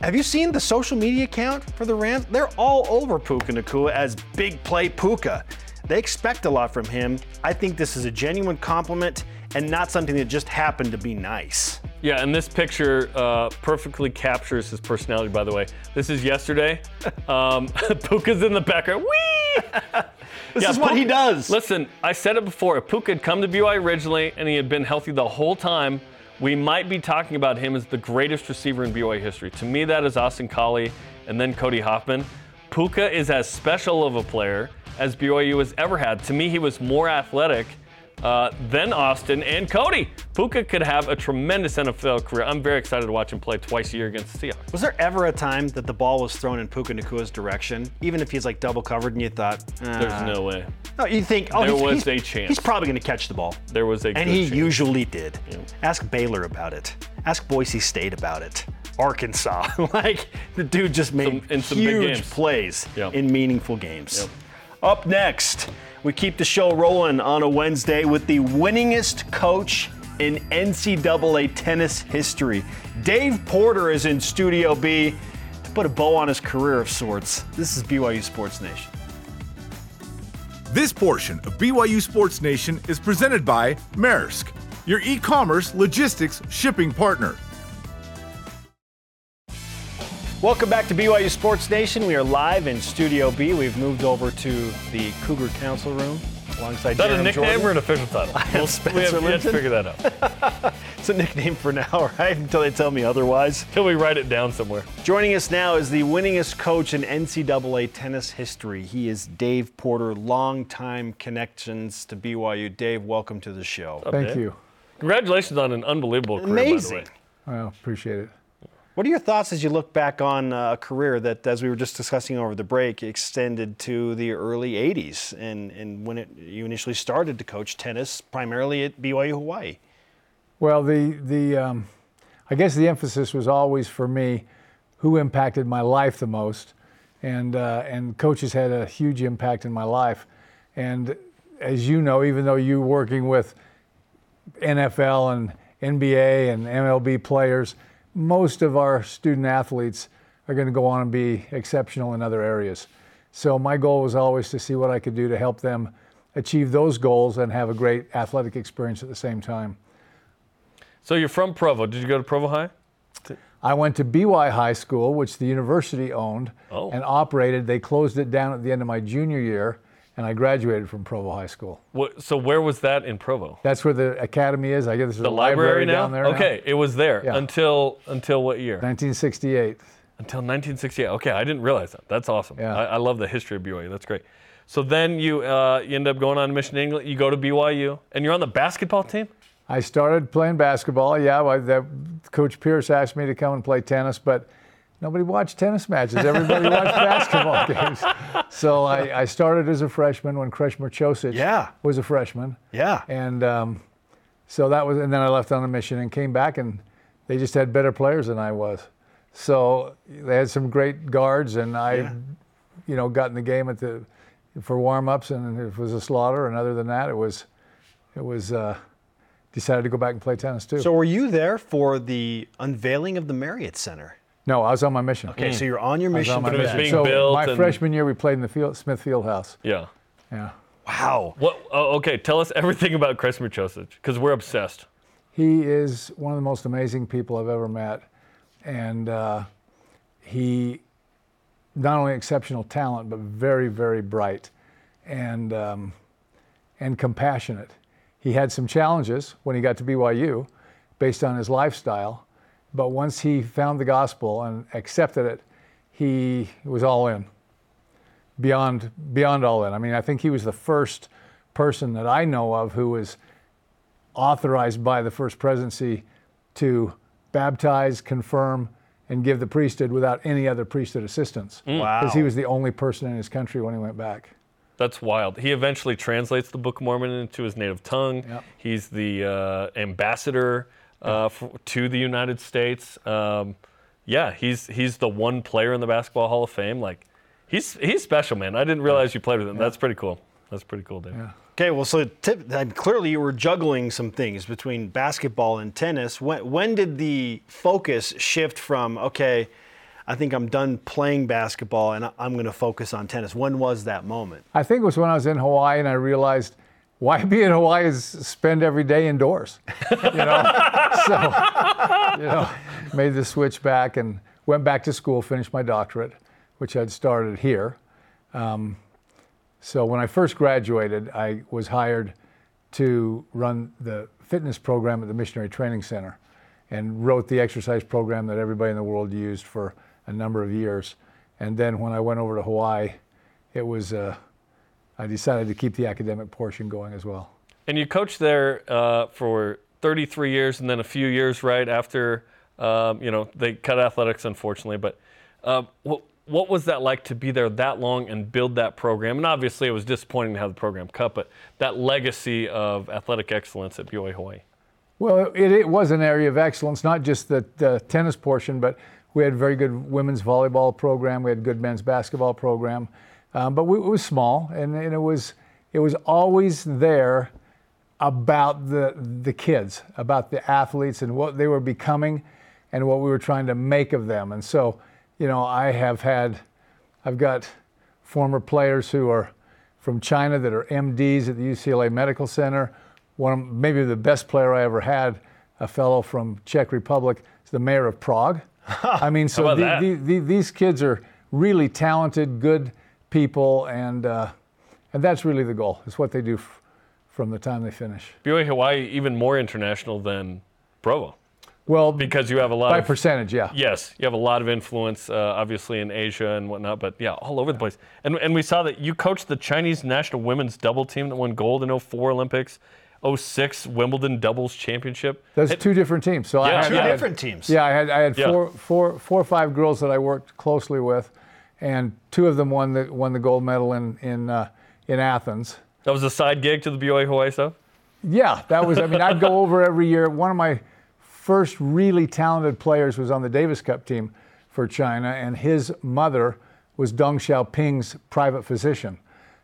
Have you seen the social media account for the Rams? They're all over Puka Nacua as big play Puka. They expect a lot from him. I think this is a genuine compliment and not something that just happened to be nice. Yeah, and this picture uh, perfectly captures his personality. By the way, this is yesterday. Um, Puka's in the background. Whee! This Yeah, is what he does. Listen, I said it before. If Puka had come to BYU originally and he had been healthy the whole time, we might be talking about him as the greatest receiver in BYU history. To me, that is Austin Collie and then Cody Hoffman. Puka is as special of a player as BYU has ever had. To me, he was more athletic uh, than Austin and Cody. Puka could have a tremendous NFL career. I'm very excited to watch him play twice a year against the Seahawks. Was there ever a time that the ball was thrown in Puka Nacua's direction, even if he's like double covered and you thought, There's "Ah." no way. No, you think, oh, There he's, was he's- a chance. He's probably going to catch the ball. There was a And he chance. usually did. Ask Baylor about it. Ask Boise State about it. Arkansas. like, the dude just made Some- in some big huge plays in meaningful games. Yep. Up next, we keep the show rolling on a Wednesday with the winningest coach in NCAA tennis history. Dave Porter is in Studio B to put a bow on his career of sorts. This is BYU Sports Nation. This portion of BYU Sports Nation is presented by Maersk, your e commerce logistics shipping partner. Welcome back to BYU Sports Nation. We are live in Studio B. We've moved over to the Cougar Council Room alongside Is that a Jeremy nickname Jordan. or an official title? have we Spencer have yet to Linton. figure that out. It's a nickname for now, right? Until they tell me otherwise. Till we write it down somewhere. Joining us now is the winningest coach in NCAA tennis history. He is Dave Porter, longtime connections to BYU. Dave, welcome to the show. Thank Dave. you. Congratulations on an unbelievable career, Amazing. by the way. Well, appreciate it. What are your thoughts as you look back on uh, a career that, as we were just discussing over the break, extended to the early 80s and, and when it, you initially started to coach tennis primarily at BYU Hawaii? Well, the the um, I guess the emphasis was always for me, who impacted my life the most, and uh, and coaches had a huge impact in my life, and as you know, even though you're working with NFL and NBA and MLB players, most of our student athletes are going to go on and be exceptional in other areas. So my goal was always to see what I could do to help them achieve those goals and have a great athletic experience at the same time. So you're from Provo. Did you go to Provo High? I went to BY High School, which the university owned Oh. and operated. They closed it down at the end of my junior year, and I graduated from Provo High School. What, so where was that in Provo? That's where the academy is. I guess there's The a library, now? down there. now. Okay, it was there Yeah. until until what year? 1968. Until 1968. Okay, I didn't realize that. That's awesome. Yeah. I, I love the history of BYU. That's great. So then you uh, you end up going on a mission to England. You go to BYU, and you're on the basketball team. I started playing basketball. Yeah, I, that, Coach Pierce asked me to come and play tennis, but nobody watched tennis matches. Everybody watched basketball games. So I, I started as a freshman when Kresimir Cosic Yeah. was a freshman. Yeah. And um, so that was, and then I left on a mission and came back, and they just had better players than I was. So they had some great guards, and I, Yeah. you know, got in the game at the for warm-ups, and it was a slaughter. And other than that, it was, it was. Uh, decided to go back and play tennis too. So were you there for the unveiling of the Marriott Center? No, I was on my mission. Okay, so you're on your mission on my for it was being so built my and- freshman year, we played in the field, Smith Field House. Yeah. Yeah. Wow. What? Oh, okay, tell us everything about Chris Cosic, because we're obsessed. He is one of the most amazing people I've ever met, and uh, he not only exceptional talent but very very bright, and um, and compassionate. He had some challenges when he got to BYU, based on his lifestyle, but once he found the gospel and accepted it, he was all in. Beyond beyond all in. I mean, I think he was the first person that I know of who was authorized by the first presidency to baptize, confirm, and give the priesthood without any other priesthood assistance. Wow. Because he was the only person in his country when he went back. That's wild. He eventually translates the Book of Mormon into his native tongue. Yep. He's the uh, ambassador uh, f- to the United States. Um, yeah, he's he's the one player in the Basketball Hall of Fame. Like, he's he's special, man. I didn't realize you played with him. That's pretty cool. That's pretty cool, Dave. Okay, well, so tip, clearly you were juggling some things between basketball and tennis. When, when did the focus shift from, okay, I think I'm done playing basketball and I- I'm going to focus on tennis? When was that moment? I think it was when I was in Hawaii and I realized why be in Hawaii is spend every day indoors. You know? so, you know, made the switch back and went back to school, finished my doctorate, which I'd started here. Um, so when I first graduated, I was hired to run the fitness program at the Missionary Training Center and wrote the exercise program that everybody in the world used for a number of years. And then when I went over to Hawaii, it was, uh, I decided to keep the academic portion going as well. And you coached there uh, for 33 years, and then a few years right after, um, you know, they cut athletics, unfortunately. But uh, what, what was that like to be there that long and build that program? And obviously, it was disappointing to have the program cut, but that legacy of athletic excellence at BYU Hawaii. Well, it, it was an area of excellence, not just the, the tennis portion, but we had a very good women's volleyball program. We had a good men's basketball program, um, but we, it was small, and, and it was it was always there about the the kids, about the athletes, and what they were becoming, and what we were trying to make of them. And so, you know, I have had, I've got former players who are from China that are MDs at the UCLA Medical Center. One, of, maybe the best player I ever had, a fellow from Czech Republic, is the mayor of Prague. I mean, so the, the, the, these kids are really talented, good people, and uh, and that's really the goal. It's what they do f- from the time they finish. BYU Hawaii even more international than Provo Well, because you have a lot by of percentage, yeah. Yes, you have a lot of influence, uh, obviously in Asia and whatnot, but yeah, all over the place. And and we saw that you coached the Chinese national women's double team that won gold in 04 Olympics, 06 Wimbledon doubles championship. That's It- two different teams. So I had, Two I had- different teams. Yeah, I had I had Yeah. four, four, four or five girls that I worked closely with, and two of them won the won the gold medal in in uh, in Athens. That was a side gig to the BYU Hawaii stuff. Yeah, that was. I mean, I'd go over every year. One of my first really talented players was on the Davis Cup team for China, and his mother was Deng Xiaoping's private physician.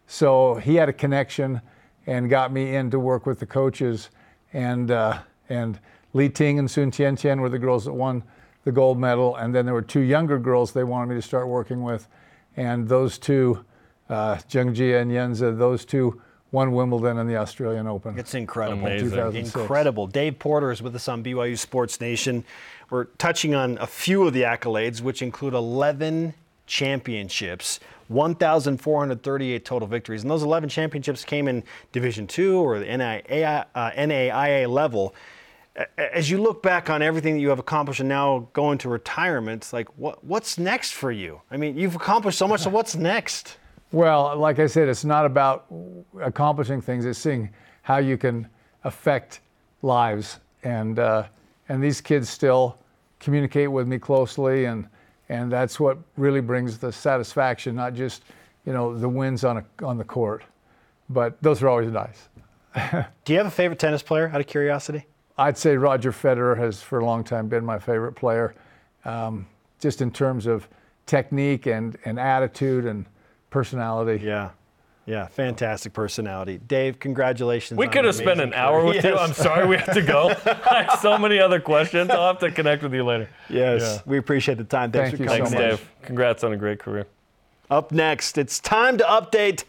So he had a connection and got me in to work with the coaches. And uh, and Li Ting and Sun Tian Tian were the girls that won the gold medal. And then there were two younger girls they wanted me to start working with, and those two, uh, Zheng Jie and Yan Zi, those two won Wimbledon and the Australian Open. It's incredible. Amazing. Incredible. Dave Porter is with us on BYU Sports Nation. We're touching on a few of the accolades, which include 11 championships, 1,438 total victories. And those 11 championships came in Division Two or the NAIA, uh, NAIA level. As you look back on everything that you have accomplished and now going to retirement, it's like what what's next for you? I mean, you've accomplished so much. So what's next? Well, like I said, it's not about accomplishing things. It's seeing how you can affect lives, and uh, and these kids still communicate with me closely, and and that's what really brings the satisfaction, not just you know the wins on a, on the court, but those are always nice. Do you have a favorite tennis player? Out of curiosity. I'd say Roger Federer has for a long time been my favorite player, um, just in terms of technique and, and attitude and personality. Yeah. Yeah, fantastic personality. Dave, congratulations. We on could have spent an hour career. with you. I'm sorry we have to go. I have so many other questions. I'll have to connect with you later. Yes, Yeah. we appreciate the time. Thanks Thank for you coming so Thanks, much. Dave. Congrats on a great career. Up next, it's time to update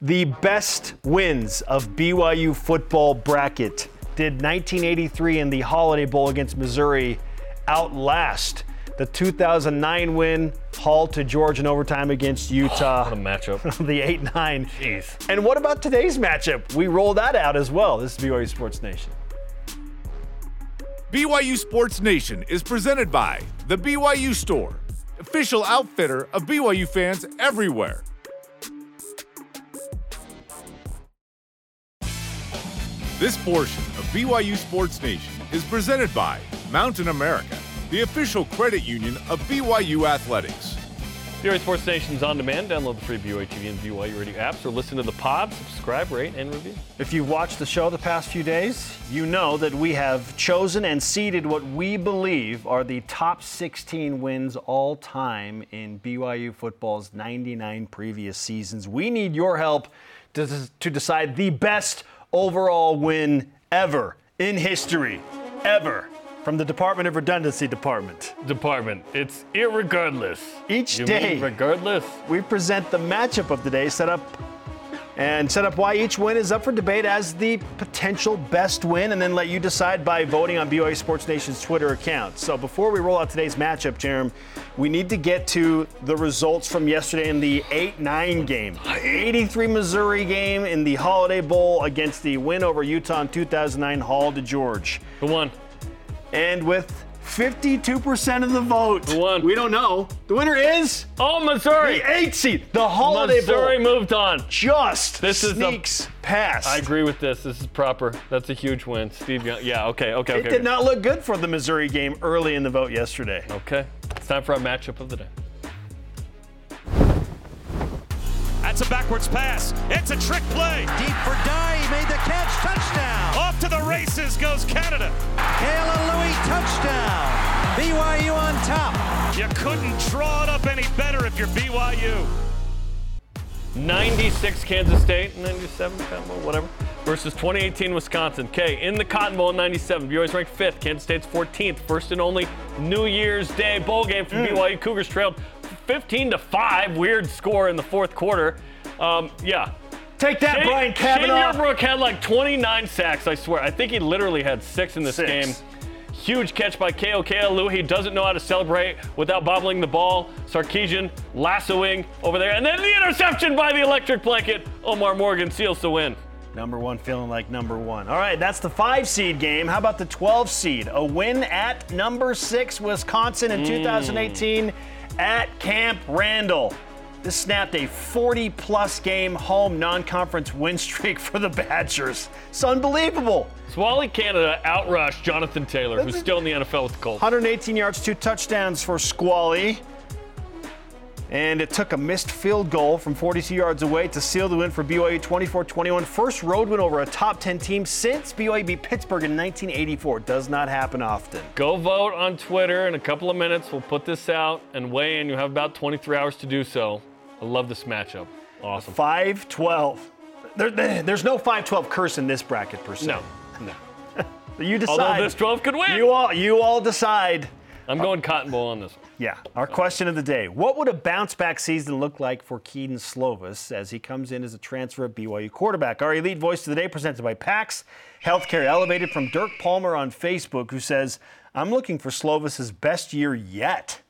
the best wins of BYU football bracket. Did 1983 in the Holiday Bowl against Missouri outlast the 2009 win, hauled to Georgia in overtime against oh, Utah? What a matchup. the 8 9. Jeez. And what about today's matchup? We roll that out as well. This is BYU Sports Nation. BYU Sports Nation is presented by The BYU Store, official outfitter of BYU fans everywhere. This portion of BYU Sports Nation is presented by Mountain America, the official credit union of BYU Athletics. BYU Sports Nation's on demand. Download the free BYU TV and BYU Radio apps or listen to the pod. Subscribe, rate, and review. If you've watched the show the past few days, you know that we have chosen and seeded what we believe are the top 16 wins all time in BYU football's 99 previous seasons. We need your help to, to decide the best overall win ever in history, ever, from the Department of Redundancy Department. Department. It's irregardless. Each You day- regardless. we present the matchup of the day, set up and set up why each win is up for debate as the potential best win, and then let you decide by voting on BYU Sports Nation's Twitter account. So before we roll out today's matchup, Jarom, we need to get to the results from yesterday in the 8-9 game. 83 Missouri game in the Holiday Bowl against the win over Utah in 2009 Hall to George. Who won? And with 52% of the vote, Who won? we don't know. The winner is Oh, Missouri. the eight seed, the Holiday Missouri Bowl. moved on. Just This is a- sneaks past. I agree with this. This is proper. That's a huge win. Steve Young. Yeah, okay, okay, It okay. did not look good for the Missouri game early in the vote yesterday. Okay. It's time for our matchup of the day. That's a backwards pass. It's a trick play. Deep for Dye, he made the catch, touchdown. Off to the races goes Canada. Kayla Louie, touchdown. BYU on top. You couldn't draw it up any better if you're BYU. 96 Kansas State, 97 Cotton Bowl, whatever, versus 2018 Wisconsin. Okay, in the Cotton Bowl in 97, BYU's ranked fifth, Kansas State's 14th, first and only New Year's Day bowl game for hmm. BYU. Cougars trailed 15 to 5, weird score in the fourth quarter. Um, yeah. Take that, Shane, Brian Shane Kavanaugh. Yarbrough had like 29 sacks, I swear. I think he literally had six in this Six. game. Huge catch by Ko Kealu. He doesn't know how to celebrate without bobbling the ball. Sarkisian lassoing over there. And then the interception by the electric blanket. Omar Morgan seals the win. Number one feeling like number one. All right, that's the five seed game. How about the 12 seed? A win at number six, Wisconsin in 2018 at Camp Randall. This snapped a 40 plus game home non conference win streak for the Badgers. It's unbelievable. Squally Canada outrushed Jonathan Taylor, who's still in the NFL with the Colts. 118 yards, two touchdowns for Squally. And it took a missed field goal from 42 yards away to seal the win for BYU 24 21. First road win over a top 10 team since BYU beat Pittsburgh in 1984. Does not happen often. Go vote on Twitter in a couple of minutes. We'll put this out and weigh in. You have about 23 hours to do so. I love this matchup. Awesome. 5 12. There, there- there's no 5 12 curse in this bracket per se. No, No. You decide. Although this 12 could win. you, all, you all decide. I'm going Cotton Bowl on this one. Yeah. Our question of the day What would a bounce back season look like for Kedon Slovis as he comes in as a transfer at BYU quarterback? Our elite voice of the day presented by PAX Healthcare Elevated from Dirk Palmer on Facebook, who says, I'm looking for Slovis's best year yet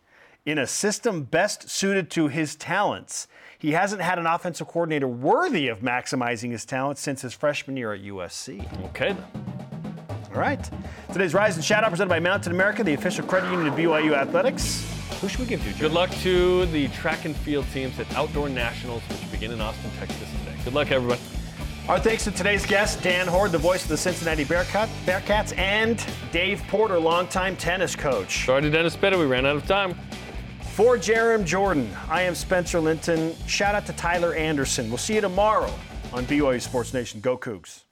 in a system best suited to his talents. He hasn't had an offensive coordinator worthy of maximizing his talents since his freshman year at USC. Okay then. All right. Today's Rise and Shout Out presented by Mountain America, the official credit union of BYU Athletics. Who should we give to? Joe? Good luck to the track and field teams at Outdoor Nationals, which begin in Austin, Texas today. Good luck, everyone. Our thanks to today's guest, Dan Hoard, the voice of the Cincinnati Bearcat, Bearcats, and Dave Porter, longtime tennis coach. Sorry to Dennis Pitta, we ran out of time. For Jarom Jordan, I am Spencer Linton. Shout out to Tyler Anderson. We'll see you tomorrow on BYU Sports Nation. Go Cougs.